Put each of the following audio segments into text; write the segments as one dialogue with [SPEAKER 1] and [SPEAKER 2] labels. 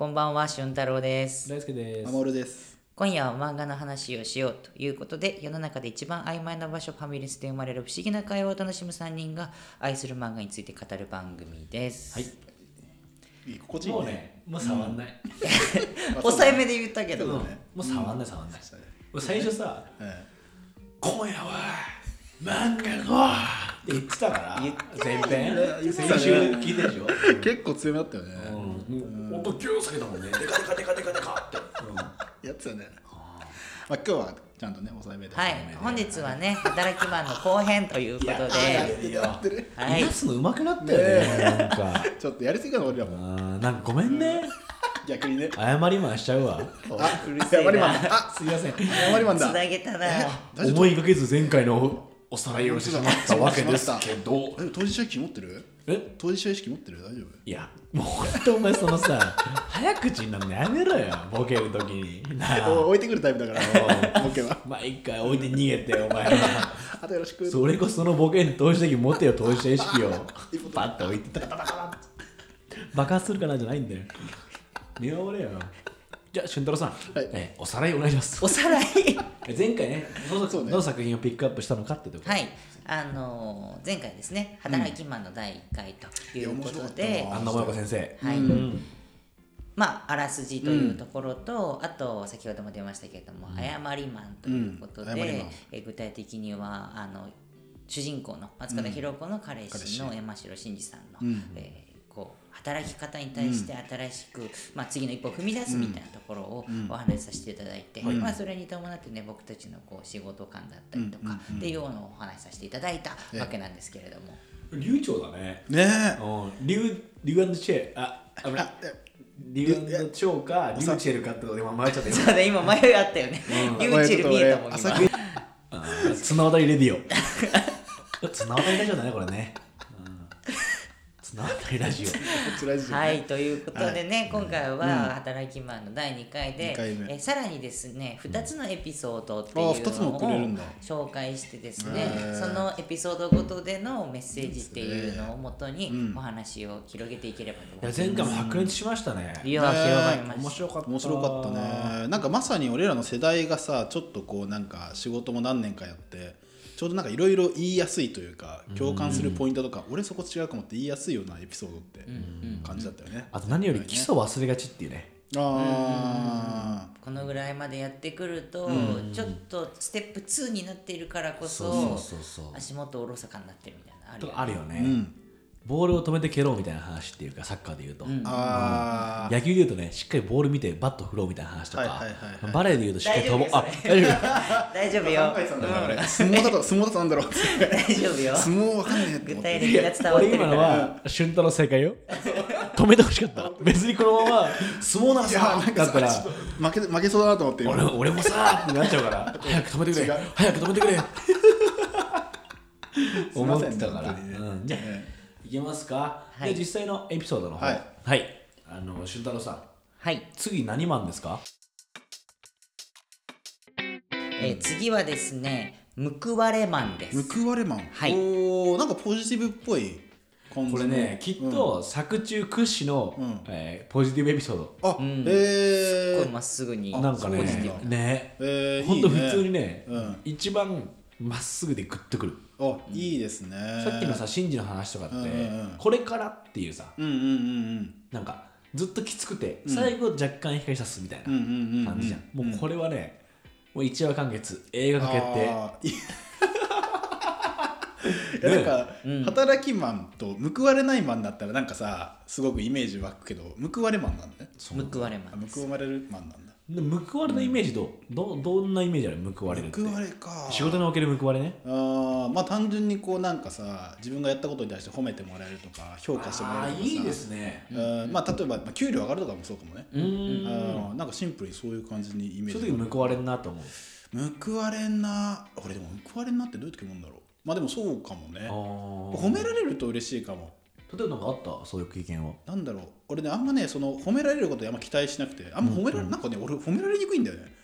[SPEAKER 1] こんばんは、俊太郎です。
[SPEAKER 2] 大輔です。
[SPEAKER 3] アモルです。
[SPEAKER 1] 今夜は漫画の話をしようということで、世の中で一番曖昧な場所、ファミレスで生まれる不思議な会話を楽しむ3人が愛する漫画について語る番組です。
[SPEAKER 2] はい。
[SPEAKER 3] いい心地いい
[SPEAKER 2] もうねもう触んない、
[SPEAKER 1] 抑えめで言ったけど、
[SPEAKER 2] もう触んない触んない、最初さ
[SPEAKER 3] え「
[SPEAKER 2] 今夜は漫画の」って言ってたから前編？先週聞いてるでしょ、
[SPEAKER 3] え結構強めだったよね。
[SPEAKER 2] うん、音急下げたもんねでかでかでかでかでかって、
[SPEAKER 3] やってたよね。まあ今日はちゃんとね抑えめで。
[SPEAKER 1] はい、本日はね、働きマンの後編ということで、
[SPEAKER 2] いや
[SPEAKER 3] やってる。
[SPEAKER 1] はい
[SPEAKER 2] 話すの上手くなったよねなんか
[SPEAKER 3] ちょっとやりすぎたの俺らも。
[SPEAKER 2] あーなんかごめんね
[SPEAKER 3] 逆にね。
[SPEAKER 2] 謝りマンしちゃうわ
[SPEAKER 3] あ、
[SPEAKER 1] うるせえな
[SPEAKER 3] やまりマンだ。あ、
[SPEAKER 2] すいません
[SPEAKER 3] やまりマンだ。
[SPEAKER 1] つなげたな。
[SPEAKER 2] 思いがけず前回のおさらいをしてしまったわけですけど
[SPEAKER 3] え当事者意識持ってる？
[SPEAKER 2] え？
[SPEAKER 3] 当事者意識持ってる？大丈夫？
[SPEAKER 2] いやもうほんとお前そのさ 早口になるのやめろよボケるときになあ
[SPEAKER 3] お置いてくるタイプだから。ボケは。
[SPEAKER 2] 毎回置いて逃げてお前は
[SPEAKER 3] あとよろしく。
[SPEAKER 2] それこそそのボケに投資的持ってよ投資者意識を パッと置いてた爆発するかなじゃないんだよ見守れよじゃあ俊太郎さん、
[SPEAKER 3] はい。
[SPEAKER 2] えおさらいお願いします。
[SPEAKER 1] おさらい。
[SPEAKER 2] え 前回ねどの
[SPEAKER 3] そうね。
[SPEAKER 2] どの作品をピックアップしたのかってとこ
[SPEAKER 1] はい、あのー前回ですね、働きマンの第1回ということ
[SPEAKER 3] いや面白か
[SPEAKER 1] で、
[SPEAKER 3] った
[SPEAKER 2] 安野萌子先生。
[SPEAKER 1] はい、
[SPEAKER 2] うん。
[SPEAKER 1] まああらすじというところと、あと先ほども出ましたけれども、誤りマンということで、
[SPEAKER 3] うん。誤りマン。
[SPEAKER 1] え具体的にはあの主人公の松方弘子の彼氏の山城真司さんの、
[SPEAKER 3] うん。
[SPEAKER 1] え働き方に対して新しく、まあ、次の一歩を踏み出すみたいなところをお話しさせていただいて、まあ、それに伴ってね僕たちのこう仕事感だったりとか、っていうのをお話しさせていただいたわけなんですけれども。
[SPEAKER 2] 流暢だね。
[SPEAKER 3] ね
[SPEAKER 2] うん。リュウリュウチェ。ああ危ないリュウチョウかリュウチェルかってことで今迷っちゃったよ
[SPEAKER 1] そうだ今迷いあったよね。リュウチェル見えたもん今。
[SPEAKER 2] 綱渡りレディオ綱渡りラジオだねこれね、うん、綱渡りラジオ。
[SPEAKER 1] はいということでね、今回は働きマンの第2回で
[SPEAKER 3] 二回目。
[SPEAKER 1] えさらにですね2つのエピソードって
[SPEAKER 3] あ
[SPEAKER 1] い
[SPEAKER 3] 二つも
[SPEAKER 1] うのを
[SPEAKER 3] くれるんだ。
[SPEAKER 1] 紹介してです
[SPEAKER 3] へ
[SPEAKER 1] ね
[SPEAKER 3] ー。
[SPEAKER 1] そのエピソードごとでのメッセージっていうのをもとに
[SPEAKER 3] うん。
[SPEAKER 1] お話を広げていければと思い
[SPEAKER 2] いや
[SPEAKER 1] ます。
[SPEAKER 2] 前回も白熱しましたね。
[SPEAKER 1] いや広がりました。
[SPEAKER 2] 面白かった。
[SPEAKER 3] 面白かったねなんかまさに俺らの世代がさちょっとこうなんか仕事も何年かやってちょうどなんかいろいろ言いやすいというか共感するポイントとか、俺そこ違うかもって言いやすいようなエピソードって感じだったよね、
[SPEAKER 2] あと何より基礎忘れがちっていうね。
[SPEAKER 3] あ
[SPEAKER 1] このぐらいまでやってくると、ちょっとステップ2になっているからこそ足元おろそかになってるみたいなのある
[SPEAKER 2] と
[SPEAKER 1] よね。
[SPEAKER 2] かあるよね、
[SPEAKER 3] あうん
[SPEAKER 2] ボールを止めて蹴ろうみたいな話っていうかサッカーで言うと、
[SPEAKER 3] あー。
[SPEAKER 2] 野球で言うとねしっかりボール見てバット振ろうみたいな話とか、
[SPEAKER 3] はいはいはいはい。
[SPEAKER 2] バレーで言うとしっかり飛ぼう。あ
[SPEAKER 1] 大丈夫。よ
[SPEAKER 2] 大丈夫
[SPEAKER 1] 大丈夫よ。
[SPEAKER 3] 相撲だと相撲だとなんだろう。
[SPEAKER 1] 大丈夫よ。
[SPEAKER 3] 相撲わかんねえって
[SPEAKER 1] 具
[SPEAKER 3] 思って。
[SPEAKER 1] 体例が伝わって
[SPEAKER 2] 俺今のは俊太郎正解よ。止めてほしかった。別にこのまま相撲なさ
[SPEAKER 3] なんか
[SPEAKER 2] だったら。
[SPEAKER 3] 負け負けそうだなと思って今。
[SPEAKER 2] 俺俺もさってなっちゃうから。早く止めてくれ。早く止めてくれ。思ってたから、
[SPEAKER 3] ね。
[SPEAKER 2] うん。じゃあ、
[SPEAKER 3] え
[SPEAKER 2] いけますか、
[SPEAKER 1] はい。
[SPEAKER 2] で実際のエピソードの方。
[SPEAKER 3] はい、
[SPEAKER 2] はい、あの俊太郎さん。
[SPEAKER 1] はい、
[SPEAKER 2] 次何マンですか？
[SPEAKER 1] えー次はですね報われマンです。
[SPEAKER 3] 報われマン、
[SPEAKER 1] はい。
[SPEAKER 3] おーなんかポジティブっぽい
[SPEAKER 2] これねきっと作中屈指の、
[SPEAKER 3] うん。
[SPEAKER 2] えーポジティブエピソード。
[SPEAKER 3] あ、
[SPEAKER 1] ん。
[SPEAKER 3] えー。
[SPEAKER 1] すっごいまっすぐに。
[SPEAKER 2] なんか
[SPEAKER 1] ポジティブ
[SPEAKER 2] ねね。
[SPEAKER 3] えー
[SPEAKER 2] ほんと
[SPEAKER 3] いいね
[SPEAKER 2] 普通にね
[SPEAKER 3] うん。
[SPEAKER 2] 一番まっすぐでグッとくる。
[SPEAKER 3] あいいですね。
[SPEAKER 2] さっきのさシンジの話とかって、
[SPEAKER 3] うんうんうん。
[SPEAKER 2] これからっていうさ。
[SPEAKER 3] うんうんうんうん。
[SPEAKER 2] なんかずっときつくて、最後若干光さすみたいな
[SPEAKER 3] うんうんうんうん
[SPEAKER 2] 感じじゃん、もうこれはねもう一話完結。映画化決定
[SPEAKER 3] なんか、働きマンと報われないマンだったらなんかさすごくイメージ湧くけど報われマンなんだね。
[SPEAKER 1] 報われマ
[SPEAKER 3] あ
[SPEAKER 1] ン
[SPEAKER 3] 報われるマンなんだ
[SPEAKER 2] で報われのイメージどうどどんなイメージある？報われるって。
[SPEAKER 3] 報われか。
[SPEAKER 2] 仕事における報われね。
[SPEAKER 3] あーまあ単純にこうなんかさ自分がやったことに対して褒めてもらえるとか評価してもらえるとかさ。
[SPEAKER 2] すね。
[SPEAKER 3] うん。まあ例えば、まあ、給料上がるとかもそうかもね、
[SPEAKER 2] うん。
[SPEAKER 3] なんかシンプルにそういう感じにイメー
[SPEAKER 2] そう
[SPEAKER 3] ジ。
[SPEAKER 2] いう時報われんなと思う？
[SPEAKER 3] 報われんな。俺でも報われんなってどういう時思うんだろう？まあでもそうかもね。褒められると嬉しいかも。
[SPEAKER 2] 例えばなんかあった？そういう経験は
[SPEAKER 3] なんだろう俺ねあんまねその褒められることにあんま期待しなくてあんま褒められ、なんかね俺褒められにくいんだよね。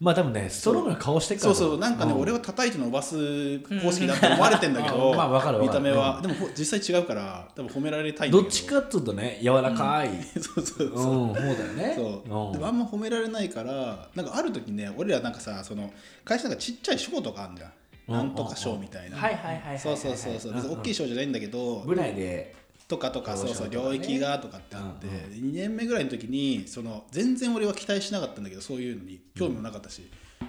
[SPEAKER 2] まあ多分ねストロングな顔してっから
[SPEAKER 3] そう。そうなんかね、
[SPEAKER 2] うん。
[SPEAKER 3] 俺を叩いて伸ばす方式だって思われてんだけど、
[SPEAKER 2] うんまあわかるわかる。
[SPEAKER 3] 見た目は、でもほ実際違うから多分褒められたいんだけど。
[SPEAKER 2] どっちかっつうとね柔らかい、
[SPEAKER 3] そうそう
[SPEAKER 2] う。ん、
[SPEAKER 3] そう、
[SPEAKER 2] 方だよね。
[SPEAKER 3] そう。
[SPEAKER 2] うん。
[SPEAKER 3] でもあんま褒められないからなんかある時ね俺らなんかさその会社なんかちっちゃい賞とかあるんだよ、
[SPEAKER 2] うん。
[SPEAKER 3] なんとか賞みたいな、
[SPEAKER 2] はいはいはいはいはい
[SPEAKER 3] そうそうそうそう。別に大きい賞じゃないんだけど、
[SPEAKER 2] 部内で
[SPEAKER 3] とかとかそうそう領域がとかってあって、2年目ぐらいの時にその全然俺は期待しなかったんだけどそういうのに興味もなかったし、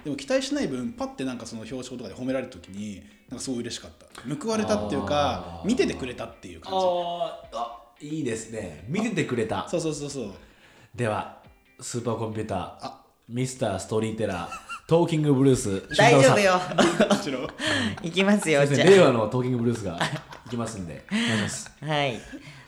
[SPEAKER 3] でも期待しない分パッてなんかその表彰とかで褒められた時になんかすごい嬉しかった。報われたっていうか見ててくれたっていう感じ。
[SPEAKER 2] あー。あいいですね。見ててくれた。
[SPEAKER 3] そうそうそうそう。
[SPEAKER 2] ではスーパーコンピューター
[SPEAKER 3] あ。
[SPEAKER 2] ミスターストーリーテラートーキングブルース
[SPEAKER 1] 大丈夫よ。
[SPEAKER 3] もちろん
[SPEAKER 1] いきますよじゃ
[SPEAKER 2] 先生令和のトーキングブルースがいきますんで。お願いします
[SPEAKER 1] あはい。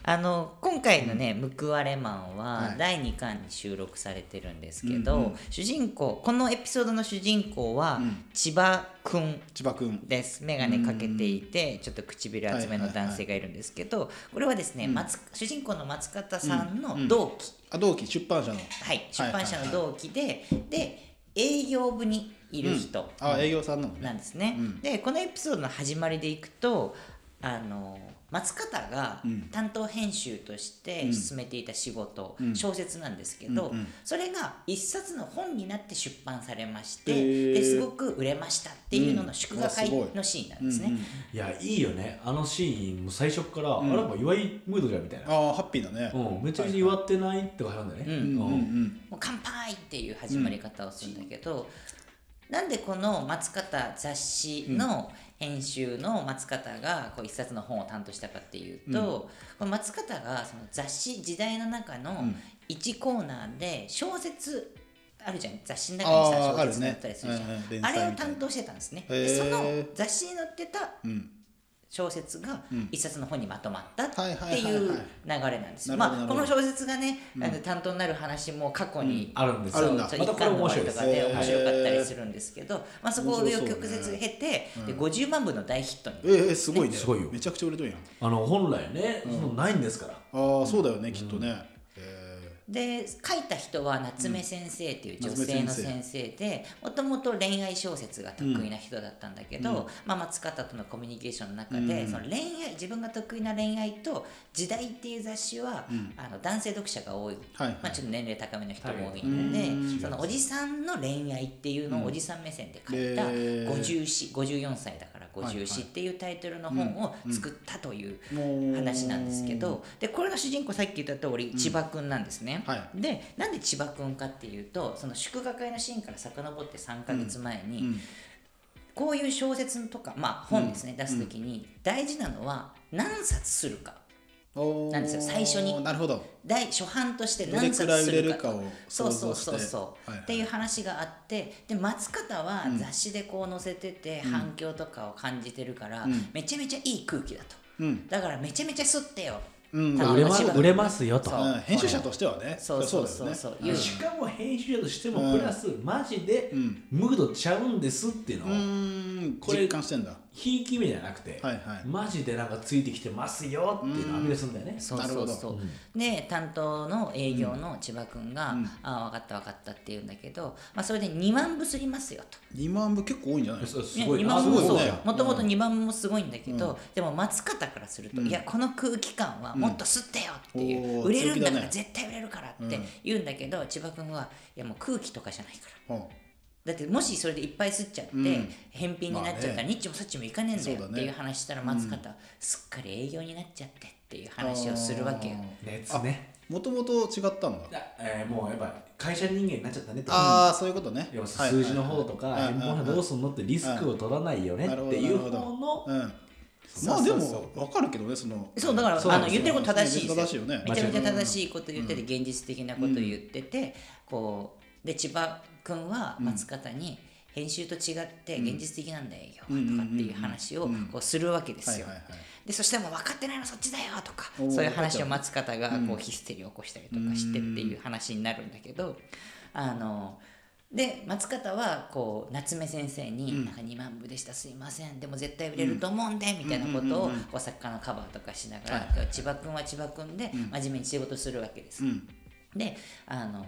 [SPEAKER 1] あの今回のね「報われマン」は
[SPEAKER 3] はい。
[SPEAKER 1] 第2巻に収録されてるんですけど、
[SPEAKER 3] うんうん。
[SPEAKER 1] 主人公このエピソードの主人公は
[SPEAKER 3] うん。
[SPEAKER 1] 千葉くん
[SPEAKER 3] 千葉君
[SPEAKER 1] です。眼鏡かけていてちょっと唇厚めの男性がいるんですけどこれはですね、松主人公の松方さんの同期、
[SPEAKER 3] あ同期出版社の。
[SPEAKER 1] はい、出版社の同期で、で営業部にいる人
[SPEAKER 3] あ営業さんなのね。
[SPEAKER 1] なんですね。
[SPEAKER 3] うん。
[SPEAKER 1] でこのエピソードの始まりでいくとあの松方が
[SPEAKER 3] うん。
[SPEAKER 1] 担当編集として進めていた仕事、
[SPEAKER 3] うん。
[SPEAKER 1] 小説なんですけど、
[SPEAKER 3] うんうん。
[SPEAKER 1] それが一冊の本になって出版されまして、ですごく売れましたっていうのの祝賀会のシーンなんですね。
[SPEAKER 3] うんうん
[SPEAKER 2] いやいいよね。あのシーンも最初から、
[SPEAKER 3] ん。
[SPEAKER 2] あなんか祝いムードじゃんみたいな、
[SPEAKER 3] ああハッピーだね。
[SPEAKER 2] うん、めちゃめちゃ祝ってないって感じなんだよね、
[SPEAKER 1] うん
[SPEAKER 3] うんうん。うん。
[SPEAKER 1] もう乾杯っていう始まり方をするんだけど、なんでこの松方雑誌の編集の松方がこう一冊の本を担当したかっていうと、この松方がその雑誌時代の中の
[SPEAKER 3] ん。
[SPEAKER 1] 1コーナーで小説あるじゃん。雑誌の中にさ小説が載ったりするじゃん。あ,、れを担当してたんですね。その雑誌に載ってた
[SPEAKER 3] うん
[SPEAKER 1] 小説が一冊の本にまとまったって
[SPEAKER 3] はい
[SPEAKER 1] う
[SPEAKER 3] はい。
[SPEAKER 1] 流れなんですよ。まあこの小説がね、あの担当になる話も過去に、
[SPEAKER 2] あるんですよ。またこれ面白
[SPEAKER 1] とかで面白かったりするんですけど、まあ、そこを曲折経て、で50万部の大ヒットに。
[SPEAKER 3] えー、えーすごいね。
[SPEAKER 2] すごいよ。
[SPEAKER 3] めちゃくちゃ売れとんやん。
[SPEAKER 2] あの本来ね、ないんですから。
[SPEAKER 3] ああそうだよねきっとね、え
[SPEAKER 1] で書いた人は夏目先生っていう女性の先生でもともと恋愛小説が得意な人だったんだけど、まあ、松方とのコミュニケーションの中で、
[SPEAKER 3] うん。
[SPEAKER 1] その恋愛自分が得意な恋愛と「時代」っていう雑誌は、あの男性読者が多い、
[SPEAKER 3] はいはい。
[SPEAKER 1] まあ、ちょっと年齢高めの人も多い
[SPEAKER 3] はい。
[SPEAKER 1] ので、
[SPEAKER 3] うん。
[SPEAKER 1] そのおじさんの恋愛っていうのをおじさん目線で書いた
[SPEAKER 3] へー
[SPEAKER 1] 50詩54歳だから50詩っていうタイトルの本を作ったという話なんですけどでこれの主人公さっき言った通り千葉くんなんですね、
[SPEAKER 3] はい。
[SPEAKER 1] でなんで千葉くんかっていうとその祝賀会のシーンから遡って3か月前に、
[SPEAKER 3] うん。
[SPEAKER 1] こういう小説とかまあ本ですね、出す時に大事なのは何冊するかなんですよ最初に。
[SPEAKER 3] なるほど。
[SPEAKER 1] 大初版として何冊するか。そうそうそうそう、
[SPEAKER 3] はいはい。
[SPEAKER 1] っていう話があってで松方は雑誌でこう載せてて反響とかを感じてるから、
[SPEAKER 3] ん。
[SPEAKER 1] めちゃめちゃいい空気だと。
[SPEAKER 3] うん。
[SPEAKER 1] だからめちゃめちゃ吸ってよ
[SPEAKER 2] 売れま売れますよと。
[SPEAKER 3] 編集者としてはね。
[SPEAKER 1] そう。そうそうそう
[SPEAKER 2] しかも編集者としてもプラス、マジで
[SPEAKER 3] ん。
[SPEAKER 2] ムードちゃうんですっていうのを、
[SPEAKER 3] うーん。
[SPEAKER 2] これ
[SPEAKER 3] 実感してんだ
[SPEAKER 2] ひいき目じゃなくて、
[SPEAKER 3] はいはい。
[SPEAKER 2] マジでなんかついてきてますよっていうのをアピールするんだよね。
[SPEAKER 1] そう
[SPEAKER 3] なるほど。
[SPEAKER 1] そうそう、で担当の営業の千葉君が「ああ分かった分かった」って言うんだけど、まあ、それで2万部すりますよと。
[SPEAKER 3] 2万部結構多いんじゃない
[SPEAKER 2] そうす
[SPEAKER 1] ね
[SPEAKER 2] ごい。
[SPEAKER 1] 2万部もそう
[SPEAKER 3] すごいね
[SPEAKER 1] もともと2万部もすごいんだけど、でも松方からすると、いやこの空気感はもっと吸ってよっていう、売れるんだから絶対売れるからって言うんだけど、千葉君はいやもう空気とかじゃないから。
[SPEAKER 3] うん
[SPEAKER 1] だってもしそれでいっぱい吸っちゃって、
[SPEAKER 3] ん。
[SPEAKER 1] 返品になっちゃったら、
[SPEAKER 3] まあね。
[SPEAKER 1] ニッチもサッチもいかねえんだよっていう話したら松方、すっかり営業になっちゃってっていう話をするわけよ。
[SPEAKER 2] 熱ね。
[SPEAKER 3] もともと違ったんだ。
[SPEAKER 2] えーもうやっぱ会社人間になっちゃったねって
[SPEAKER 3] ああそういうことね。
[SPEAKER 2] 要は
[SPEAKER 3] はい。
[SPEAKER 2] 数字の方とか
[SPEAKER 3] はい。
[SPEAKER 2] 返どうすんのってリスクを取らないよねっていう方の
[SPEAKER 3] どうんまあでも分かるけどねその
[SPEAKER 1] そうだからあの言ってること正しいです
[SPEAKER 3] 正しいよね。
[SPEAKER 1] めちゃめちゃ正しいこと言ってて、現実的なこと言ってて、こうで千葉君は松方に、編集と違って現実的なんだよとかっていう話をこうするわけですよ。でそしたらもう分かってないのそっちだよとかそういう話を松方がこうヒステリーを起こしたりとかしてっていう話になるんだけどあので松方はこう夏目先生に「なんか2万部でしたすいません。でも絶対売れると思うんで」みたいなことをこう作家のカバーとかしながら千葉君は千葉君で真面目に仕事するわけです。
[SPEAKER 3] うん。
[SPEAKER 1] であの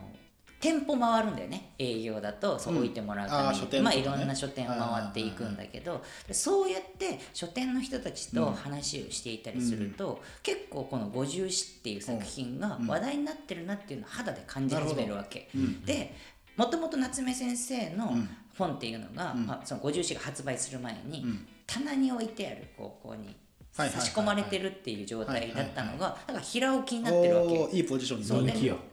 [SPEAKER 1] 店舗回るんだよね。営業だとそう
[SPEAKER 3] うん。
[SPEAKER 1] 置いてもらうために、
[SPEAKER 3] あー書店とか
[SPEAKER 1] まあ、
[SPEAKER 3] ね
[SPEAKER 1] いろんな書店を回っていくんだけどでそうやって書店の人たちと話をしていたりすると、結構この「五十詩」っていう作品が話題になってるなっていうのを肌で感じ始めるわけ。でもともと夏目先生の本っていうのが、まあ、その五十詩が発売する前に、棚に置いてあるここに差し込まれてるっていう状態だったのがなんか平置きになってるわけ。
[SPEAKER 3] いいポジションに。
[SPEAKER 1] そ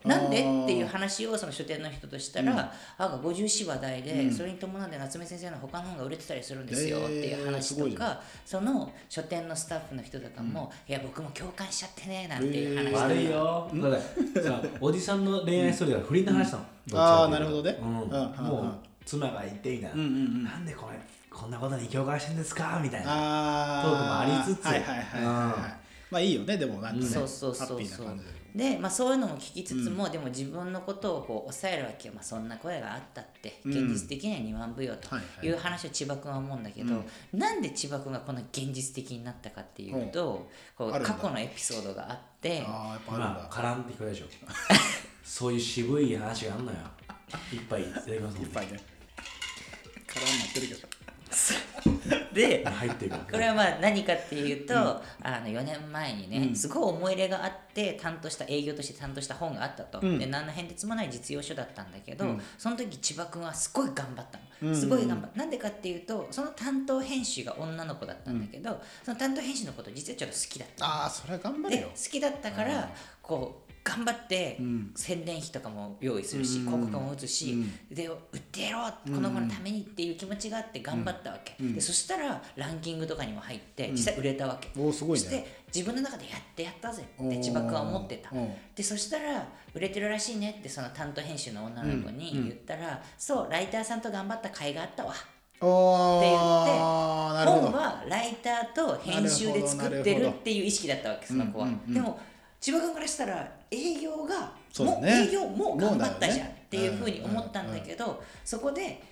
[SPEAKER 1] なんでっていう話をその書店の人としたら、あが50詩話題で、それに伴って夏目先生の他の本が売れてたりするんですよ
[SPEAKER 3] えー
[SPEAKER 1] っていう話とか、その書店のスタッフの人とかも、いや僕も共感しちゃってねなんていう話とか、
[SPEAKER 2] 悪いよ。おじさんの恋愛ストーリーが不倫の話なの、
[SPEAKER 3] あーなるほどね。
[SPEAKER 2] もう妻がいてみた。いな、
[SPEAKER 3] んうんうん。
[SPEAKER 2] なんでこれこんなことに共感してんですか？みたいな。
[SPEAKER 3] あ
[SPEAKER 2] トークもありつつ。
[SPEAKER 3] まあいいよねでもなんかね、
[SPEAKER 1] そうそう
[SPEAKER 3] ハッピー
[SPEAKER 1] そうそう
[SPEAKER 3] な感じで。
[SPEAKER 1] で、まあ、そういうのも聞きつつも、でも自分のことをこう抑えるわけよ、まあ、そんな声があったって現実的には2万部よと
[SPEAKER 3] はい
[SPEAKER 1] う話を千葉君は思うんだけど、なんで千葉君がこんな現実的になったかっていうと、こう過去のエピソードがあって
[SPEAKER 3] ああやっぱあるん
[SPEAKER 2] まあ
[SPEAKER 3] だ、
[SPEAKER 2] 絡んって聞こえるでしょ。そういう渋い話があんのよ。いっぱいいただきます
[SPEAKER 3] いっぱいね。絡んなってるけど
[SPEAKER 1] で
[SPEAKER 2] 入ってる
[SPEAKER 1] これはまあ何かっていうと、あの4年前にね、すごい思い入れがあって担当した営業として担当した本があったと、で何の変哲もない実用書だったんだけど、その時千葉君はすごい頑張ったの、すごい頑張った。なんでかっていうとその担当編集が女の子だったんだけど、その担当編集のこと実はちょっと好きだった
[SPEAKER 3] ああそれは頑張れ
[SPEAKER 1] で
[SPEAKER 3] よ
[SPEAKER 1] 好きだったからこう頑張って宣伝費とかも用意するし、広告も打つし、で売ってやろうこの子のためにっていう気持ちがあって頑張ったわけ、でそしたらランキングとかにも入って実際売れたわけ、
[SPEAKER 3] おーすごいね。
[SPEAKER 1] そして自分の中でやってやったぜって千葉君は思ってた。でそしたら売れてるらしいねってその担当編集の女の子に言ったら、そうライターさんと頑張った甲斐があったわ。
[SPEAKER 3] お
[SPEAKER 1] って言って本はライターと編集で作ってるっていう意識だったわけその子は、でも千葉君からしたら営業がもう営業もう頑張ったじゃんっていうふうに思ったんだけど、そこで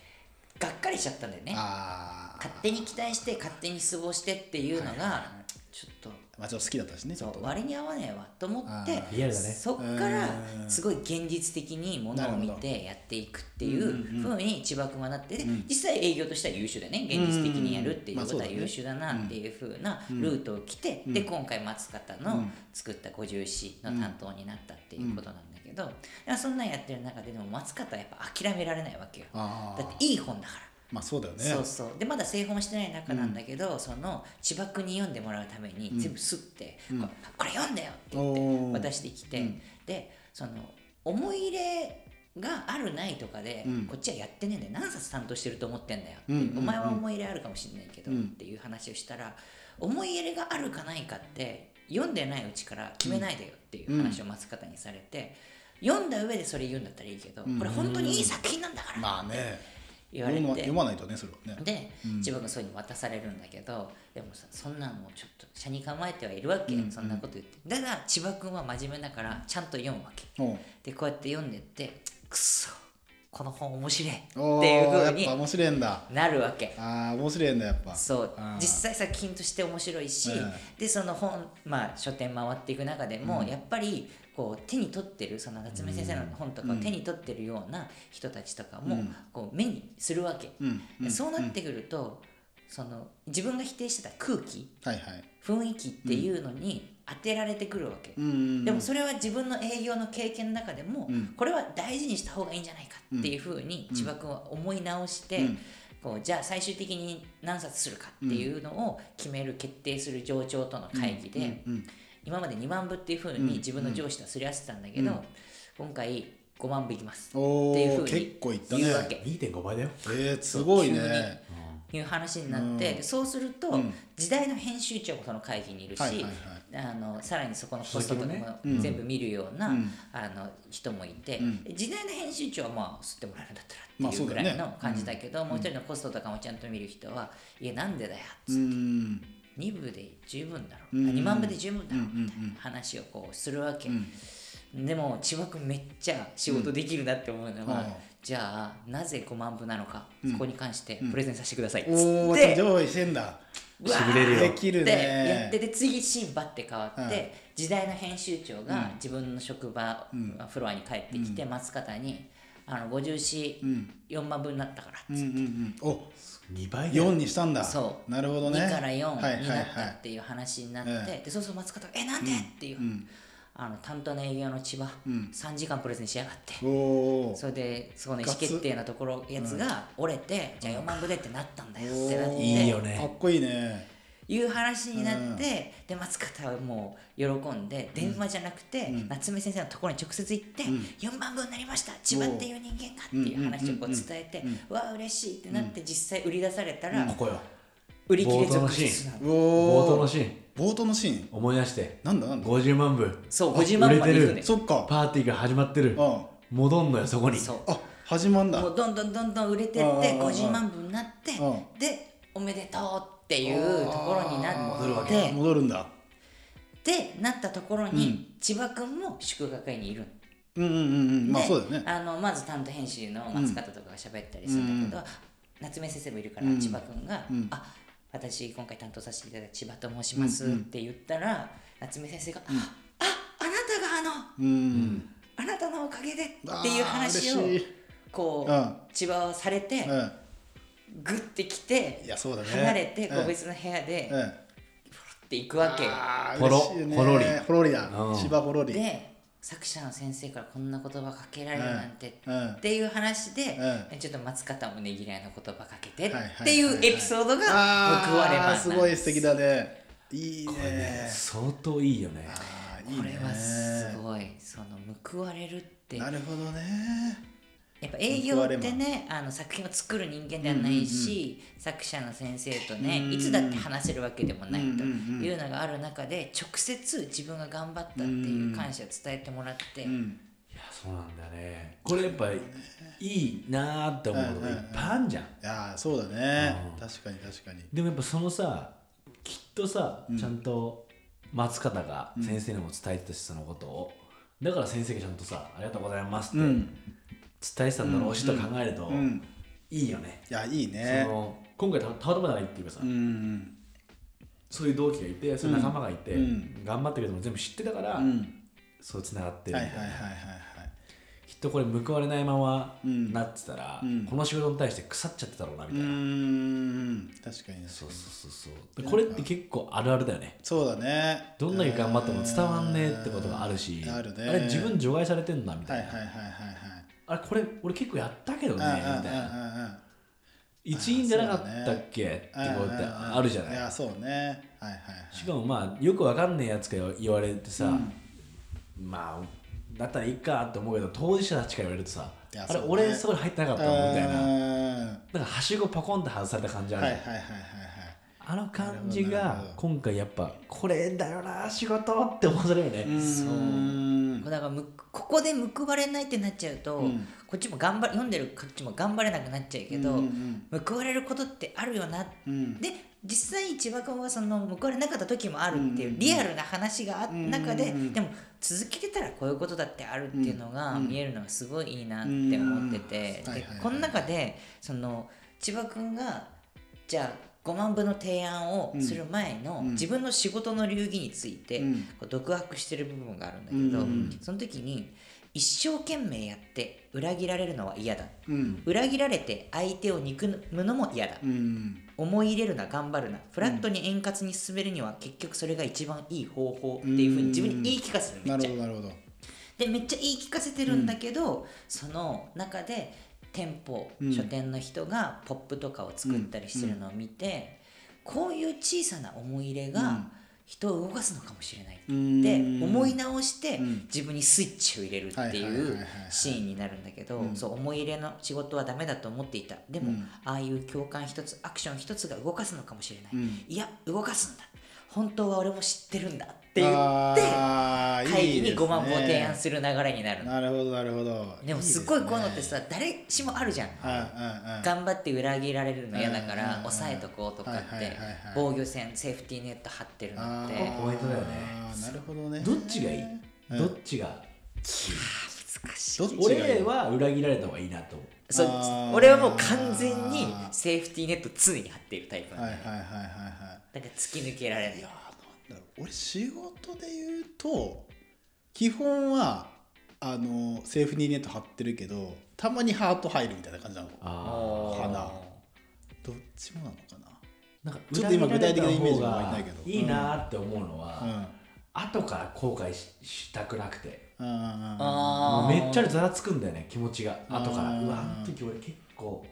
[SPEAKER 1] がっかりしちゃったんだよね。勝手に期待して勝手に過ごしてっていうのがちょっと
[SPEAKER 3] まあちょっと好きだったしねちょっと
[SPEAKER 1] そう割に合わねえわと思って
[SPEAKER 3] あ
[SPEAKER 2] リアルだね。
[SPEAKER 1] そっから
[SPEAKER 3] うん。
[SPEAKER 1] すごい現実的にものを見てやっていくっていうふうに千葉君はなってで実際営業としては優秀だね。現実的にやるっていうことは優秀だなっていうふうなルートを来てで今回松方の作った五十詩の担当になったっていうことなんだけどいやそんなんやってる中ででも松方はやっぱ諦められないわけよ。だっていい本だから。
[SPEAKER 3] まあそうだよね。
[SPEAKER 1] そうそう。でまだ製本してない中なんだけど、その千葉君に読んでもらうために全部すって、ここれ読んだよって言
[SPEAKER 3] お
[SPEAKER 1] って
[SPEAKER 3] ー。
[SPEAKER 1] 渡してきて、でその思い入れがあるないとかで、こっちはやってねえんだよ。何冊担当してると思ってんだよっていう、お前は思い入れあるかもしれないけど、っていう話をしたら思い入れがあるかないかって読んでないうちから決めないでよっていう話を松方にされて、読んだ上でそれ言うんだったらいいけど、これ本当にいい作品なんだから
[SPEAKER 3] まあね
[SPEAKER 1] 言われて。
[SPEAKER 3] 読まないとねそれはね。
[SPEAKER 1] で、自分がそういうの渡されるんだけどでもさそんなんもうちょっと車に構えてはいるわけ、そんなこと言って。だから千葉君は真面目だからちゃんと読むわけ。でこうやって読んでってくっそこの本面白いっていう風に
[SPEAKER 3] やっぱ面白いんだ。
[SPEAKER 1] なるわけ。
[SPEAKER 3] ああ面白いんだやっぱ。
[SPEAKER 1] そう。実際作品として面白いし、
[SPEAKER 3] うん。
[SPEAKER 1] でその本まあ書店回っていく中でも、やっぱりこう手に取ってるその夏目先生の本とかを手に取ってるような人たちとかも、こう目にするわけ、そうなってくると、その自分が否定してた空気
[SPEAKER 3] はいはい。
[SPEAKER 1] 雰囲気っていうのに当てられてくるわけ、
[SPEAKER 3] うん
[SPEAKER 1] でもそれは自分の営業の経験の中でも、これは大事にした方がいいんじゃないかっていうふうに千葉君は思い直して、こうじゃあ最終的に何冊するかっていうのを決める決定する上長との会議で、今まで2万部っていうふうに自分の上司とはすり合わせてたんだけど、今回5万部いきます。
[SPEAKER 3] お
[SPEAKER 1] っていうふうに
[SPEAKER 3] お結構いったね。
[SPEAKER 1] 言うわけ。
[SPEAKER 2] 2.5倍だよ。
[SPEAKER 3] えー、すごい
[SPEAKER 1] 急
[SPEAKER 3] ね
[SPEAKER 1] いう話になって、でそうすると、時代の編集長もその会議にいるし、
[SPEAKER 3] はいはいはい。
[SPEAKER 1] あのさらにそこのポストとかも全部見るような、あの人もいて、で時代の編集長はまあ吸ってもらえるんだったらっていうぐらいの感じだけど、もう一人のポストとかもちゃんと見る人は「いやなんでだよ」っつって。
[SPEAKER 3] うん
[SPEAKER 1] 2部で十分だろう、2万部で十分だろう。みたいな話をこうするわけ、でも千葉君めっちゃ仕事できるなって思うのは、
[SPEAKER 3] うん。
[SPEAKER 1] じゃあなぜ5万部なのか、そこに関してプレゼンさせてください。っつっ
[SPEAKER 3] おお
[SPEAKER 1] て、
[SPEAKER 3] 上位してんだ。
[SPEAKER 2] れるよ
[SPEAKER 3] できる
[SPEAKER 1] でや
[SPEAKER 3] ね
[SPEAKER 1] ってで次シーンバッて変わって、時代の編集長が自分の職場、フロアに帰ってきて、松方にあの54、
[SPEAKER 3] うん。
[SPEAKER 1] 4万分になったから。っつって、
[SPEAKER 3] うんうんうん。お
[SPEAKER 2] 2倍だよ。
[SPEAKER 3] 4にしたんだ。
[SPEAKER 1] そう。
[SPEAKER 3] なるほどね。
[SPEAKER 1] 2から4に
[SPEAKER 3] はいはい。
[SPEAKER 1] なった
[SPEAKER 3] は
[SPEAKER 1] っていう話になって、
[SPEAKER 3] え
[SPEAKER 1] でそうすると松方が「えなんで?」っていう、
[SPEAKER 3] ん。
[SPEAKER 1] あの担当の営業の千葉、3時間プレゼンしやがって。
[SPEAKER 3] いおお
[SPEAKER 1] それでそこの意思決定のところやつが折れて、じゃあ4万部でってなったんだよ
[SPEAKER 3] お
[SPEAKER 1] ってなって。
[SPEAKER 2] いいよね。
[SPEAKER 3] かっこいいね
[SPEAKER 1] いう話になって、で松方はもう喜んで電話じゃなくて、夏目先生のところに直接行って、4万部になりました千葉っていう人間がっていう話をこう伝えて、うわあ嬉しいってなって実際売り出されたら、
[SPEAKER 2] ここよ。
[SPEAKER 1] 売り切れ続出なの。
[SPEAKER 2] 冒頭のシーン。
[SPEAKER 3] 冒頭のシーン？
[SPEAKER 2] 思い出して。
[SPEAKER 3] なんだなんだ
[SPEAKER 2] ？50万部。
[SPEAKER 1] そう50万まで行くね。
[SPEAKER 3] そっか。
[SPEAKER 2] パーティーが始まってる。
[SPEAKER 3] うん。
[SPEAKER 2] 戻んのよそこに。
[SPEAKER 1] そう。
[SPEAKER 3] あ始まんだ。
[SPEAKER 1] もうどんどんどんどん売れてって
[SPEAKER 3] うんうんうん
[SPEAKER 1] 50万部になって
[SPEAKER 3] うん。
[SPEAKER 1] でおめでとうっていうところになって
[SPEAKER 3] 戻るんだ。
[SPEAKER 1] でなったところに千葉君も祝賀会にいる。
[SPEAKER 3] うんうんうんうん。まあ
[SPEAKER 1] で
[SPEAKER 3] そうだ
[SPEAKER 1] あのまず担当編集の松方とかが喋ったりするんだけど、夏目先生もいるから千葉君が「あ私今回担当させていただいた千葉と申します」って言ったら、夏目先生が「ああなたがあの
[SPEAKER 3] うん。
[SPEAKER 1] あなたのおかげで」っていう話をこう、
[SPEAKER 3] うん。
[SPEAKER 1] 千葉をされて、
[SPEAKER 3] うん
[SPEAKER 1] グッてきて
[SPEAKER 3] いやそうだね。
[SPEAKER 1] 離れて
[SPEAKER 3] うん。
[SPEAKER 1] 個別の部屋で
[SPEAKER 3] うん。
[SPEAKER 1] って行くわけ。よ。
[SPEAKER 3] あー
[SPEAKER 2] ほろ
[SPEAKER 3] 嬉しいよね
[SPEAKER 2] ほろり
[SPEAKER 3] ほろりだ。
[SPEAKER 2] うん。
[SPEAKER 3] 千葉ほろり
[SPEAKER 1] で作者の先生からこんな言葉かけられるなんて、
[SPEAKER 3] うん。
[SPEAKER 1] っていう話で、
[SPEAKER 3] う
[SPEAKER 1] ちょっと松方もねぎらいの言葉かけてっていうエピソードが
[SPEAKER 3] あ
[SPEAKER 1] 報われ
[SPEAKER 3] ー
[SPEAKER 1] ます。
[SPEAKER 3] すごい素敵だね。いい
[SPEAKER 2] これ
[SPEAKER 3] ね
[SPEAKER 2] ね相当いいよね。
[SPEAKER 3] あーいいね。
[SPEAKER 1] これはすごい。その報われるって。
[SPEAKER 3] なるほどね
[SPEAKER 1] やっぱ営業ってねあの作品を作る人間ではないし、作者の先生とね、いつだって話せるわけでもないというのがある中で直接自分が頑張ったっていう感謝を伝えてもらって、
[SPEAKER 3] うん。
[SPEAKER 2] いやそうなんだよね。これやっぱいいなーって思うとこいっぱいあんじゃん。
[SPEAKER 3] いやーそうだね。確かに確かに。
[SPEAKER 2] でもやっぱそのさきっとさ、ちゃんと松方が先生にも伝えてたしそのことを。だから先生がちゃんとさ「ありがとうございます」って伝えてたんだろうしと考えると、
[SPEAKER 3] ん
[SPEAKER 2] いいよね、
[SPEAKER 3] いやいい
[SPEAKER 2] そ
[SPEAKER 3] ね
[SPEAKER 2] の今回たたまたまじゃないっていうかさ、
[SPEAKER 3] うん
[SPEAKER 2] そういう同期がいてそういう仲間がいて、
[SPEAKER 3] うん。
[SPEAKER 2] 頑張ってくれても全部知ってたから、
[SPEAKER 3] うん。
[SPEAKER 2] そうつながってる
[SPEAKER 3] はい
[SPEAKER 2] みたいな、
[SPEAKER 3] はいはいはいはい。
[SPEAKER 2] きっとこれ報われないまま
[SPEAKER 3] ん。
[SPEAKER 2] なってたら、
[SPEAKER 3] ん。
[SPEAKER 2] この仕事に対して腐っちゃってたろうなみ
[SPEAKER 3] う
[SPEAKER 2] たいな、
[SPEAKER 3] 確かにね
[SPEAKER 2] そうそうそうそう。でこれって結構あるあるだよね。
[SPEAKER 3] そうだね。
[SPEAKER 2] どんだけ頑張っても伝わんねえってことがあるし、
[SPEAKER 3] あるね。
[SPEAKER 2] れ自分除外されてんだみたいな、
[SPEAKER 3] はいはいはいはいはい
[SPEAKER 2] あれこれ俺結構やったけどね
[SPEAKER 3] うん
[SPEAKER 2] みたいな。一員じゃなかったっけ？ってことってあるじゃない。
[SPEAKER 3] いやそうね。はいはいはい。
[SPEAKER 2] しかもまあよくわかんねえやつから言われてさ、まあだったらいいかって思うけど当事者たちから言われるとさあれ俺そこに入ってなかったの？みたいな。
[SPEAKER 3] うん
[SPEAKER 2] なんかはしごポコンって外された感じある
[SPEAKER 3] はいはいはいはいはい。
[SPEAKER 2] あの感じが今回やっぱこれだよな仕事って思わせるよね、
[SPEAKER 3] そう
[SPEAKER 1] だからむここで報われないってなっちゃうと、こっちも頑張読んでるこっちも頑張れなくなっちゃうけど、報われることってあるよな、で実際千葉君はその報われなかった時もあるっていうリアルな話があった中で、でも続けてたらこういうことだってあるっていうのが見えるのがすごいいいなって思ってて、でこの中でその千葉君がじゃあ5万部の提案をする前の自分の仕事の流儀について独白してる部分があるんだけど、その時に一生懸命やって裏切られるのは嫌だ、裏切られて相手を憎むのも嫌だ、
[SPEAKER 3] うん。
[SPEAKER 1] 思い入れるな頑張るな。フラットに円滑に進めるには結局それが一番いい方法っていうふうに自分に言い聞かせるめ
[SPEAKER 3] な
[SPEAKER 1] っちゃ。
[SPEAKER 3] るほどなるほど。
[SPEAKER 1] でめっちゃ言い聞かせてるんだけど、その中で店舗、書店の人がポップとかを作ったりしてるのを見て、こういう小さな思い入れが人を動かすのかもしれないって思い直して自分にスイッチを入れるって
[SPEAKER 3] いう
[SPEAKER 1] シーンになるんだけど、そう思い入れの仕事はダメだと思っていた。でも、ああいう共感一つアクション一つが動かすのかもしれない、いや動かすんだ本当は俺も知ってるんだって言って会議に
[SPEAKER 3] いいですね。
[SPEAKER 1] 5万部を提案する流れになるの。
[SPEAKER 3] なるほどなるほど。
[SPEAKER 1] でもすっごいこういうのってさ誰しもあるじゃん。
[SPEAKER 3] うんうんうん。
[SPEAKER 1] 頑張って裏切られるの嫌だか
[SPEAKER 3] うんうんうん。
[SPEAKER 1] ら抑えとこうとかって防御線セーフティーネット張ってるのって。
[SPEAKER 2] ポイントだよね。
[SPEAKER 3] なるほどね。
[SPEAKER 2] どっちがいい、どっちが
[SPEAKER 1] 難しい。
[SPEAKER 2] 俺は裏切られた方がいいなと思う
[SPEAKER 1] そう俺はもう完全にセーフティーネット常に張っているタイプなんだよ。
[SPEAKER 3] はいはいはいはいはい。
[SPEAKER 1] だから突き抜けられない
[SPEAKER 3] いやーなんだろう。俺仕事で言うと基本はあのセーフティーネット張ってるけどたまにハート入るみたいな感じなの。
[SPEAKER 2] あ
[SPEAKER 3] かなどっちもなのか
[SPEAKER 2] ーなんか
[SPEAKER 3] ちょっと今具体的なイメージが湧いてないけど。
[SPEAKER 2] いいなーって思うのは、
[SPEAKER 3] な
[SPEAKER 2] 後から後悔ししたくなくて。
[SPEAKER 3] うんうんうん
[SPEAKER 1] あー。
[SPEAKER 2] めっちゃざらつくんだよね気持ちが。後から。
[SPEAKER 3] うん。
[SPEAKER 2] うわあの時俺結構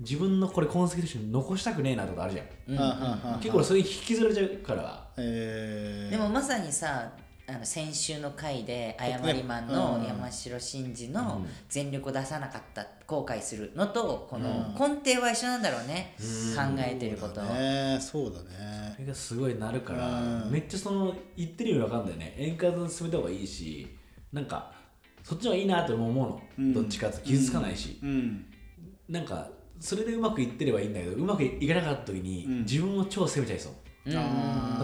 [SPEAKER 2] 自分のこれ痕跡として残したくねえなとかあるじゃん。
[SPEAKER 1] うん
[SPEAKER 3] うんうんうん。
[SPEAKER 2] 結構それに引きずられちゃうから。
[SPEAKER 3] えー。
[SPEAKER 1] でもまさにさあの先週の回で謝りマンの山城真司の全力を出さなかった後悔するのとこの根底は一緒なんだろうね。考えてること。
[SPEAKER 3] そうだねそうだね。
[SPEAKER 2] それがすごいなるから。
[SPEAKER 3] うん。
[SPEAKER 2] めっちゃその言ってる意味わかんないね。円滑に進めた方がいいしなんかそっちの方がいいなって思うの、
[SPEAKER 3] うん。
[SPEAKER 2] どっちかって傷つかないし、
[SPEAKER 3] うん。
[SPEAKER 2] なんかそれでうまくいってればいいんだけどうまくいかなかった時に、
[SPEAKER 3] うん。
[SPEAKER 2] 自分を超責めちゃいそう。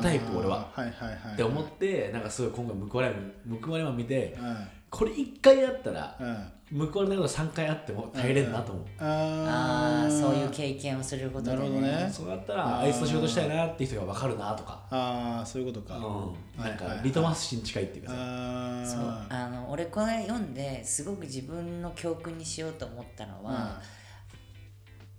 [SPEAKER 2] タイプ俺は。
[SPEAKER 3] はいはいはい
[SPEAKER 2] って思ってなんかすごい今回報われ報われマン見て
[SPEAKER 3] うん
[SPEAKER 2] これ1回あったら
[SPEAKER 3] うん。
[SPEAKER 2] 報われないこと3回あっても耐えれんなと思う、
[SPEAKER 1] ああそういう経験をすることで、
[SPEAKER 3] なるほどね。
[SPEAKER 2] そうなったらあいつと仕事したいなっていう人が分かるなとか、
[SPEAKER 3] ああそういうことか、
[SPEAKER 2] うん、なんか
[SPEAKER 3] はいはい。はい
[SPEAKER 2] リトマス紙に近いっていうかさ、
[SPEAKER 3] あ
[SPEAKER 1] そうあの俺これ読んですごく自分の教訓にしようと思ったのは、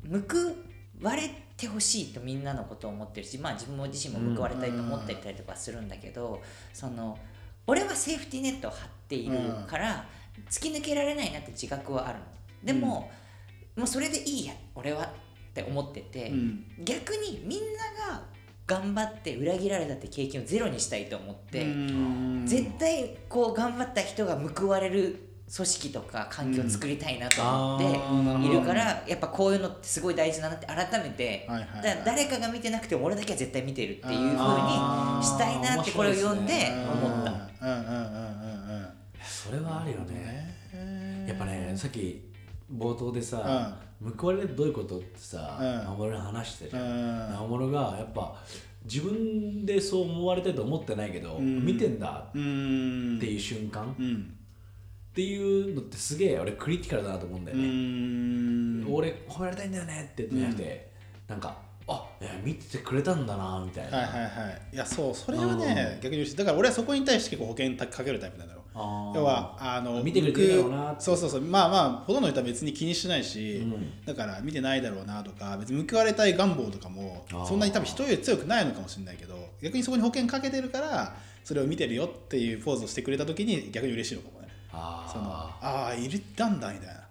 [SPEAKER 1] 報われてほしいとみんなのことを思ってるし、まあ、自分も自身も報われたいと思ってたりとかするんだけど、その俺はセーフティーネットを張っているから、突き抜けられないなって自覚はあるの。でも、もうそれでいいや俺はって思ってて、
[SPEAKER 3] うん。
[SPEAKER 1] 逆にみんなが頑張って裏切られたって経験をゼロにしたいと思って、
[SPEAKER 3] うん。
[SPEAKER 1] 絶対こう頑張った人が報われる組織とか環境を作りたいなと思っているからやっぱこういうのってすごい大事だなって改めて。
[SPEAKER 3] はいはいはい。
[SPEAKER 1] だから誰かが見てなくても俺だけは絶対見てるっていう風に
[SPEAKER 3] あー。
[SPEAKER 1] したいなってこれを読んで思った。
[SPEAKER 2] それはあるよね。
[SPEAKER 3] ね。
[SPEAKER 2] やっぱねさっき冒頭でさ、報われるどういうことってさ、
[SPEAKER 3] うん。
[SPEAKER 2] 守に話してたじゃ
[SPEAKER 3] うん。
[SPEAKER 2] ん守がやっぱ自分でそう思われたいと思ってないけど、
[SPEAKER 3] ん。
[SPEAKER 2] 見てんだ
[SPEAKER 3] うん。
[SPEAKER 2] っていう瞬間、っ
[SPEAKER 3] うん。
[SPEAKER 2] ていうのってすげえ俺クリティカルだなと思うんだよ
[SPEAKER 3] う
[SPEAKER 2] ね、
[SPEAKER 3] ん。
[SPEAKER 2] 俺褒められたいんだよねって言ってなくて、なんかあ見ててくれたんだなみたいな、
[SPEAKER 3] はいはいはい。いやそうそれはね逆にだから俺はそこに対して結構保険かけるタイプなのよ
[SPEAKER 2] あー
[SPEAKER 3] 要はあの
[SPEAKER 2] 見てくれてるだ
[SPEAKER 3] そうそうそう。まあまあほとんどの人は別に気にしないし、
[SPEAKER 2] うん。
[SPEAKER 3] だから見てないだろうなとか別に報われたい願望とかもそんなに多分人より強くないのかもしれないけど逆にそこに保険かけてるからそれを見てるよっていうポーズをしてくれた時に逆に嬉しいのかもね。
[SPEAKER 2] あ
[SPEAKER 3] その
[SPEAKER 2] あ
[SPEAKER 3] いたんだみたいな。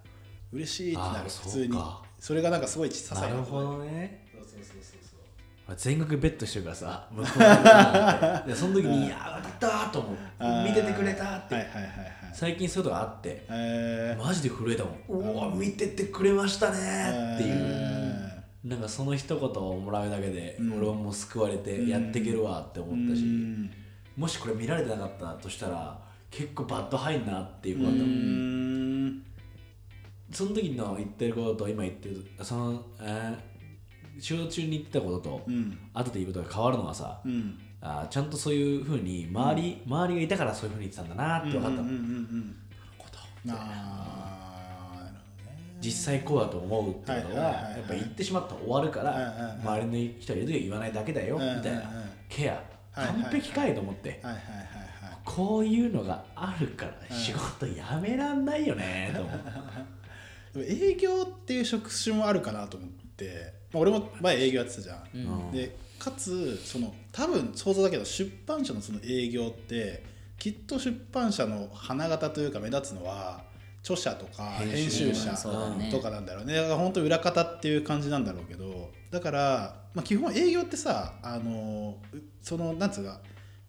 [SPEAKER 3] 嬉しいってなる。普通に。
[SPEAKER 2] そ
[SPEAKER 3] れがなんかすごい些細
[SPEAKER 2] なるほどね全額ベットしてるからさ 向こうがでその時に「いや当たった!」と思う見ててくれたって、
[SPEAKER 3] はいはいはいはい。
[SPEAKER 2] 最近そういうことがあって
[SPEAKER 3] えー。
[SPEAKER 2] マジで震えたもん「うわ見ててくれましたね」っていう。
[SPEAKER 3] え
[SPEAKER 2] なんかその一言をもらうだけで
[SPEAKER 3] うん。
[SPEAKER 2] 俺はもう救われてやっていけるわって
[SPEAKER 3] ー
[SPEAKER 2] 思ったし
[SPEAKER 3] うん。
[SPEAKER 2] もしこれ見られてなかったとしたら結構バッド入んなっていうことだ
[SPEAKER 3] う
[SPEAKER 2] ったもん。
[SPEAKER 3] ん。
[SPEAKER 2] その時の言ってることと今言ってるその、えー仕事中に言ってたことと
[SPEAKER 3] うん。
[SPEAKER 2] 後で言うことが変わるのはさ、
[SPEAKER 3] うん。
[SPEAKER 2] あーちゃんとそういうふうに周り,、周りがいたからそういうふうに言ってたんだなって分かったもん、
[SPEAKER 3] うんうんうんうん。
[SPEAKER 2] こと。
[SPEAKER 3] あーなるほどね。
[SPEAKER 2] 実際こうだと思うっていうのが
[SPEAKER 3] は
[SPEAKER 2] やっぱ言ってしまったら終わるから、周りの人がいる時は言わないだけだよ、みたいな。ケア、完璧かいと思って、こういうのがあるから仕事辞めらんないよねと思う。
[SPEAKER 3] 営業っていう職種もあるかなと思って、まあ、俺も前営業やってたじゃん、
[SPEAKER 2] うん。
[SPEAKER 3] でかつその多分想像だけど出版社のその営業ってきっと出版社の花形というか目立つのは著者とか
[SPEAKER 2] 編
[SPEAKER 3] 編
[SPEAKER 2] 集
[SPEAKER 3] 集者とかなんだろうね。だから本当裏方っていう感じなんだろうけどだから、まあ、基本営業ってさあのうそのなんつうか、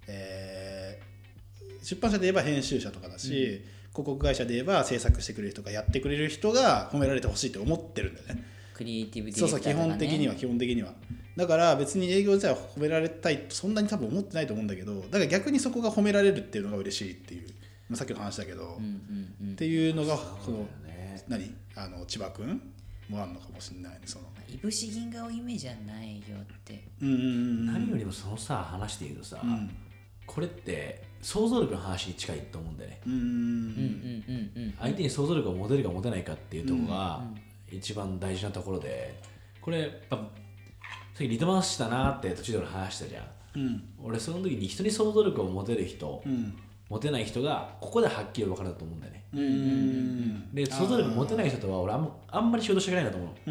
[SPEAKER 3] えー出版社で言えば編集者とかだし、広告会社で言えば制作してくれる人がやってくれる人が褒められてほしいって思ってるんだよね。
[SPEAKER 1] クリエイティブディ
[SPEAKER 3] そうそう基
[SPEAKER 1] レクターとか、ね、
[SPEAKER 3] 本的には基本的には。だから別に営業自体は褒められたいとそんなに多分思ってないと思うんだけどだから逆にそこが褒められるっていうのが嬉しいっていう、まあ、さっきの話だけど、
[SPEAKER 1] うんうんうん。
[SPEAKER 3] っていうのがこの
[SPEAKER 2] ね。
[SPEAKER 3] 何？あの千葉君もあるのかもしれないねその。
[SPEAKER 1] いぶし銀河多い目じゃないよって。
[SPEAKER 3] うんうんうん
[SPEAKER 2] 何よりもそのさ話で言うとさ、
[SPEAKER 3] うん。
[SPEAKER 2] これって想像力の話に近いと思うんだよね。
[SPEAKER 3] うんうん
[SPEAKER 1] うん。うんうんうん
[SPEAKER 2] 相手に想像力を持てるか持てないかっていうところが一番大事なところでこれやっぱさっきリトマスしたなって途中で俺話したじゃん。
[SPEAKER 3] うん。
[SPEAKER 2] 俺その時に人に想像力を持てる人、
[SPEAKER 3] うん。
[SPEAKER 2] 持てない人がここではっきり分かると思うんだよね。で想像力持てない人とは俺あんまあんまり仕事したくないなと思う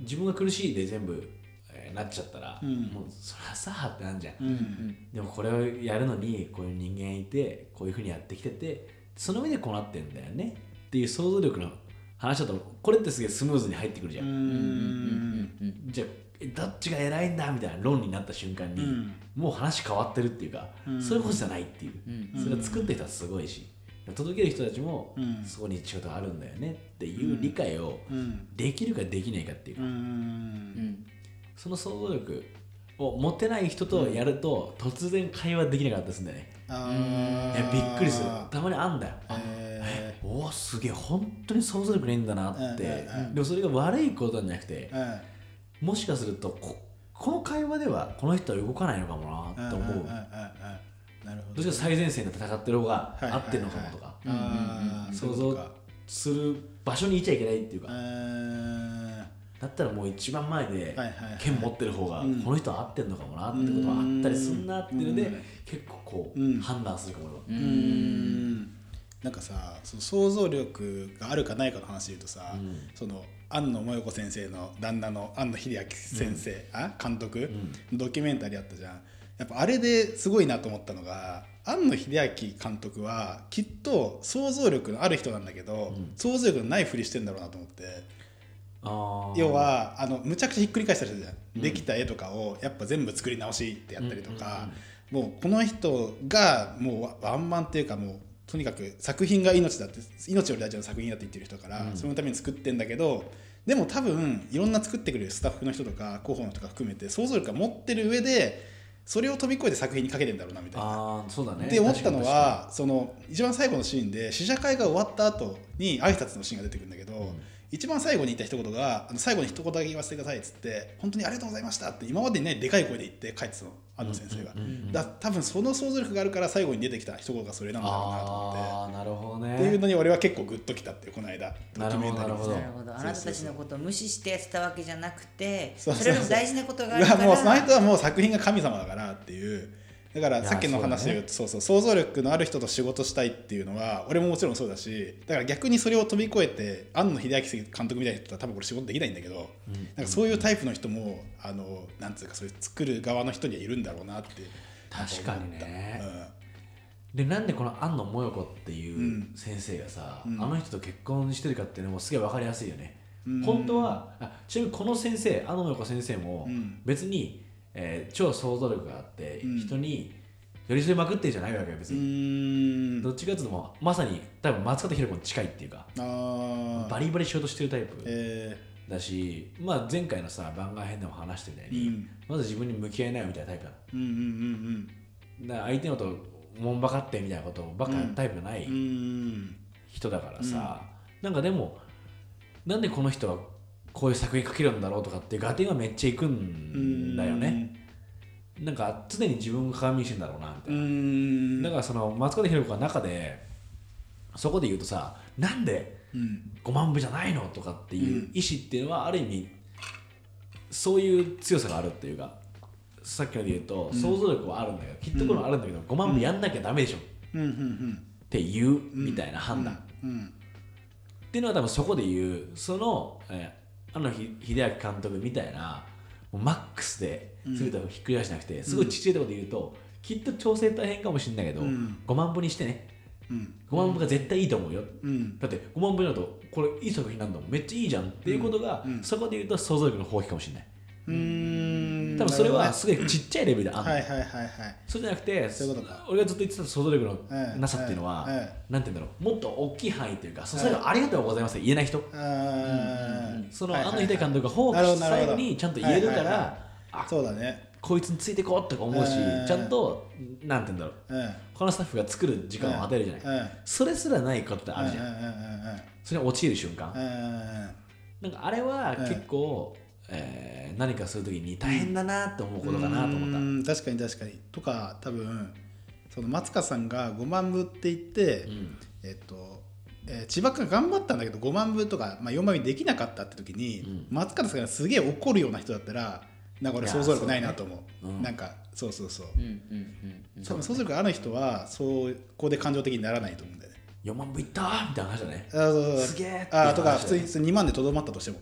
[SPEAKER 2] 自分が苦しいで全部、えーなっちゃったら、
[SPEAKER 3] うん。
[SPEAKER 2] もうそりゃさってなんじゃん、
[SPEAKER 3] うんうん。
[SPEAKER 2] でもこれをやるのにこういう人間いてこういうふうにやってきててその上でこうなってんだよね。っていう想像力の話だとこれってすげえスムーズに入ってくるじゃん、
[SPEAKER 3] うん。
[SPEAKER 2] じゃあえどっちが偉いんだみたいな論になった瞬間に、
[SPEAKER 3] うん。
[SPEAKER 2] もう話変わってるっていうか、
[SPEAKER 3] うん。
[SPEAKER 2] そういうことじゃないっていう、
[SPEAKER 1] うん。
[SPEAKER 2] それを作ってる人はすごいし届ける人たちも、
[SPEAKER 3] うん。
[SPEAKER 2] そこに仕事があるんだよねっていう理解を
[SPEAKER 3] うん。
[SPEAKER 2] できるかできないかっていうか、
[SPEAKER 3] うん。
[SPEAKER 1] うん。
[SPEAKER 2] その想像力を持てない人とやると、突然会話できなかったりするんだよね。
[SPEAKER 3] あ
[SPEAKER 2] いやびっくりする。たまにあんだよ。あ
[SPEAKER 3] え
[SPEAKER 2] おおすげえ本当に想像力ないんだなって、でもそれが悪いことじゃなくてもしかするとここの会話ではこの人は動かないのかもなって思う、
[SPEAKER 3] んんんんんなるほど
[SPEAKER 2] 最前線で戦ってる方が合ってるのかもとか、想像する場所にいちゃいけないっていうか、だったらもう一番前で剣持ってる方が
[SPEAKER 3] うん。
[SPEAKER 2] この人は合ってるのかもなってことはあったりすんなっていうので、
[SPEAKER 3] うん。
[SPEAKER 2] 結構こう、
[SPEAKER 3] うん。
[SPEAKER 2] 判断するかも
[SPEAKER 3] うーんなんかさその想像力があるかないかの話で言うとさ、
[SPEAKER 2] うん。
[SPEAKER 3] その庵野萌子先生の旦那の庵野秀明先生、あ監督、ドキュメンタリーあったじゃん。やっぱあれですごいなと思ったのが庵野秀明監督はきっと想像力のある人なんだけど、
[SPEAKER 2] うん。
[SPEAKER 3] 想像力のないふりしてんだろうなと思って。要はあのむちゃくちゃひっくり返したりするじゃん、できた絵とかをやっぱ全部作り直しってやったりとか、もうこの人がもうワンマンっていうかもうとにかく作品が命だって命より大事な作品だって言ってる人だから、
[SPEAKER 2] うん。
[SPEAKER 3] そのために作ってんだけどでも多分いろんな作ってくれるスタッフの人とか広報の人とか含めて想像力が持ってる上でそれを飛び越えて作品にかけてんだろうなみたいな。
[SPEAKER 2] そうだね。
[SPEAKER 3] って思ったのはその一番最後のシーンで試写会が終わった後に挨拶のシーンが出てくるんだけど、一番最後に言った一言が「あの最後に一言だけ言わせてください」っつって「本当にありがとうございました」って今までにねでかい声で言って帰ってたの安藤先生が、
[SPEAKER 2] うんうんうん
[SPEAKER 3] だ多分その想像力があるから最後に出てきた一言がそれなんだろうなと思って。
[SPEAKER 2] ああなるほどね。
[SPEAKER 3] っていうのに俺は結構グッときたっていうこの間ドキュメンタリー
[SPEAKER 2] なるほど。
[SPEAKER 1] なるほど。あなたたちのことを無視してやってたわけじゃなくて
[SPEAKER 3] そうそうそう。
[SPEAKER 1] それよりも大事なことがあ
[SPEAKER 3] い
[SPEAKER 1] るから。
[SPEAKER 3] やもうその人はもう作品が神様だからっていうだからさっきの話で言うとそうそう想像力のある人と仕事したいっていうのは俺ももちろんそうだしだから逆にそれを飛び越えて庵野秀明監督みたいな人は多分これ仕事できないんだけど、なんかそういうタイプの人もあのなんつうかそういう作る側の人にはいるんだろうなって
[SPEAKER 2] 確かにね。
[SPEAKER 3] なん
[SPEAKER 2] でなんでこの庵野萌子ってい
[SPEAKER 3] ん
[SPEAKER 2] う先生がさ、
[SPEAKER 3] うん。
[SPEAKER 2] あの人と結婚してるかっていうのもすげえ分かりやすいよね、
[SPEAKER 3] うん。
[SPEAKER 2] 本当はあちなみにこの先生庵野萌子先生も
[SPEAKER 3] うん。
[SPEAKER 2] 別に、えー超想像力があって、
[SPEAKER 3] うん。
[SPEAKER 2] 人に寄り添いまくってるじゃないわけよ別に、
[SPEAKER 3] ーん。
[SPEAKER 2] どっちかっていうとまさに多分松方弘子に近いっていうかバリバリ仕事してるタイプ
[SPEAKER 3] え
[SPEAKER 2] だし、まあ、前回のさ番外編でも話してみたいに、
[SPEAKER 3] うん。
[SPEAKER 2] まず自分に向き合いなよみたいなタイプなの。
[SPEAKER 3] ー、うんうんうん。
[SPEAKER 2] だから相手のこともんばかってみたいなことばっかタイプじゃない
[SPEAKER 3] うんうんうん。
[SPEAKER 2] 人だからさ、なんかでもなんでこの人はこういう作品書けるんだろうとかっていう合点がめっちゃいくんだよね、なんか常に自分が鏡にしてんだろうなみた
[SPEAKER 3] う
[SPEAKER 2] いな、
[SPEAKER 3] ん。
[SPEAKER 2] だからその松方弘子が中でそこで言うとさなんで
[SPEAKER 3] うん。
[SPEAKER 2] 5万部じゃないのとかっていう意思っていうのはある意味そういう強さがあるっていうかさっきので言うと想像力はあるんだけど、きっとこれはあるんだけど5万部やんなきゃダメでしょ。っ
[SPEAKER 3] うん。うん。
[SPEAKER 2] ていうみたいな判断、
[SPEAKER 3] うん。
[SPEAKER 2] っていうのは多分そこで言うその、えーあのひ秀明監督みたいなもうマックスで全てをひっくり返しなくて、すごいちっちゃいところで言うときっと調整大変かもしれないけど、
[SPEAKER 3] うん。
[SPEAKER 2] 5万部にしてね。
[SPEAKER 3] うん。
[SPEAKER 2] 5万部が絶対いいと思うよ、
[SPEAKER 3] うん。
[SPEAKER 2] だって5万部だとこれいい作品なんだもん。めっちゃいいじゃんっていうことが、そこで言うと想像力の放棄かもしれない。
[SPEAKER 3] うん
[SPEAKER 2] 多分それはすごいちっちゃいレベルであるの、
[SPEAKER 3] はいはいはいはい
[SPEAKER 2] そうじゃなくて俺がずっと言ってた想像力の
[SPEAKER 3] ええ
[SPEAKER 2] なさっていうのは、
[SPEAKER 3] え
[SPEAKER 2] なんて言うんだろう。もっと大きい範囲というか、そう最後ありがとうございますって言えない人、
[SPEAKER 3] あー
[SPEAKER 2] その安野秀明監督が放棄した最後にちゃんと言えるから、
[SPEAKER 3] そうだね。
[SPEAKER 2] こいつについていこうとか思うし、
[SPEAKER 3] ええ
[SPEAKER 2] ちゃんとなんて言うんだろう。
[SPEAKER 3] うん
[SPEAKER 2] 他のスタッフが作る時間を与えるじゃない、
[SPEAKER 3] うん。
[SPEAKER 2] それすらないことってあるじゃん、
[SPEAKER 3] うんうんうん
[SPEAKER 2] それに陥る瞬間、
[SPEAKER 3] うんうん
[SPEAKER 2] なんかあれは結構、えー何かするときに大変だなって思うことかなと思った、
[SPEAKER 3] うん。確かに確かに。とか多分その松川さんが5万部って言って、
[SPEAKER 2] うん。
[SPEAKER 3] えっとえー千葉君が頑張ったんだけど5万部とか、まあ、4万部できなかったって時に、
[SPEAKER 2] うん。
[SPEAKER 3] 松方さんがすげえ怒るような人だったらなんか俺想像力ないなと思う。
[SPEAKER 2] ね。うん。
[SPEAKER 3] なんかそうそうそう。
[SPEAKER 1] うんうんうんうん。
[SPEAKER 3] 多分想像力ある人はそうここで感情的にならないと思うんだよね
[SPEAKER 2] 4万部いった？ーみたいな話だね。
[SPEAKER 3] あそうそう。
[SPEAKER 2] すげーって
[SPEAKER 3] あとか普通に2万でとどまったとしても。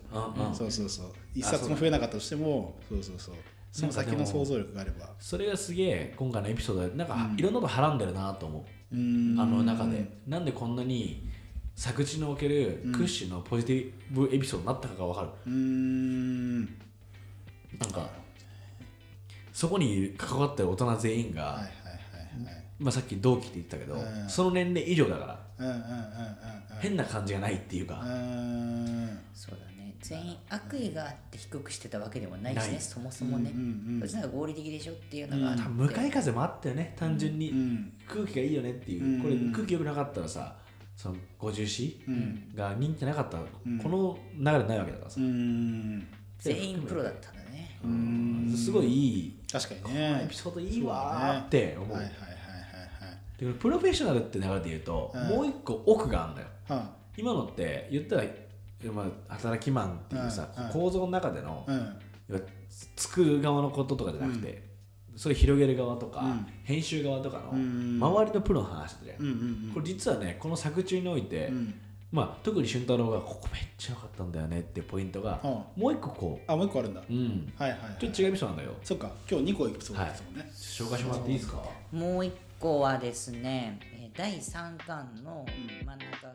[SPEAKER 3] そうそうそう。一冊も増えなかったとしてもそうそうそう。その先の想像力があれば。
[SPEAKER 2] それがすげえ今回のエピソードでなんかいろんなことはらんでるなと思う、
[SPEAKER 3] うーん。
[SPEAKER 2] あの中で。なんでこんなに作地における屈指のポジティブエピソードになったかが分かる、
[SPEAKER 3] うーん。
[SPEAKER 2] なんかそこに関わってる大人全員が、
[SPEAKER 3] はいはいはいはい。
[SPEAKER 2] まあ、さっき同期って言ったけど、
[SPEAKER 3] うん。
[SPEAKER 2] その年齢以上だから変な感じがないっていうか、
[SPEAKER 1] そうだね。全員悪意があって低くしてたわけでもないしねそもそもね、
[SPEAKER 3] うんうんうん。
[SPEAKER 1] そっちの方が合理的でしょっていうのがあって、
[SPEAKER 2] 向かい風もあったよね。単純に、
[SPEAKER 3] うん。
[SPEAKER 2] 空気がいいよねっていう、
[SPEAKER 3] うん。
[SPEAKER 2] これ空気良くなかったらさその50詞
[SPEAKER 3] うん。
[SPEAKER 2] が人気なかったら、
[SPEAKER 3] ん。
[SPEAKER 2] この流れないわけだからさ。
[SPEAKER 3] う、ん
[SPEAKER 1] 全員プロだったんだね。
[SPEAKER 2] うん。すごいいい。
[SPEAKER 3] 確かにね。
[SPEAKER 2] エピソードいいわーって思う。
[SPEAKER 3] はいはいはい
[SPEAKER 2] でプロフェッショナルって流れで言うと、
[SPEAKER 3] うん。
[SPEAKER 2] もう一個奥があるんだよ。
[SPEAKER 3] はいはい
[SPEAKER 2] 今のって言ったら、まあ、働きマンっていうさ、
[SPEAKER 3] うん。うん。
[SPEAKER 2] 構造の中での、作る側のこととかじゃなくて、それ広げる側とか、
[SPEAKER 3] うん。
[SPEAKER 2] 編集側とかの、
[SPEAKER 3] うん
[SPEAKER 2] 周りのプロの話で、
[SPEAKER 3] うんうん
[SPEAKER 2] これ実はねこの作中において、
[SPEAKER 3] うん。
[SPEAKER 2] まあ、特に俊太郎がここめっちゃ良かったんだよねっていうポイントが、
[SPEAKER 3] うん。
[SPEAKER 2] もう一個こ
[SPEAKER 3] あもう一個あるんだ。
[SPEAKER 2] う、うん、
[SPEAKER 3] はいはいはい。
[SPEAKER 2] ちょっと違うエピソードなんだよ。
[SPEAKER 3] そっか。今日2個エピソードですもんね。
[SPEAKER 2] 紹介してもらっていいですか？
[SPEAKER 1] もう一個はですねえー第3巻の真ん中、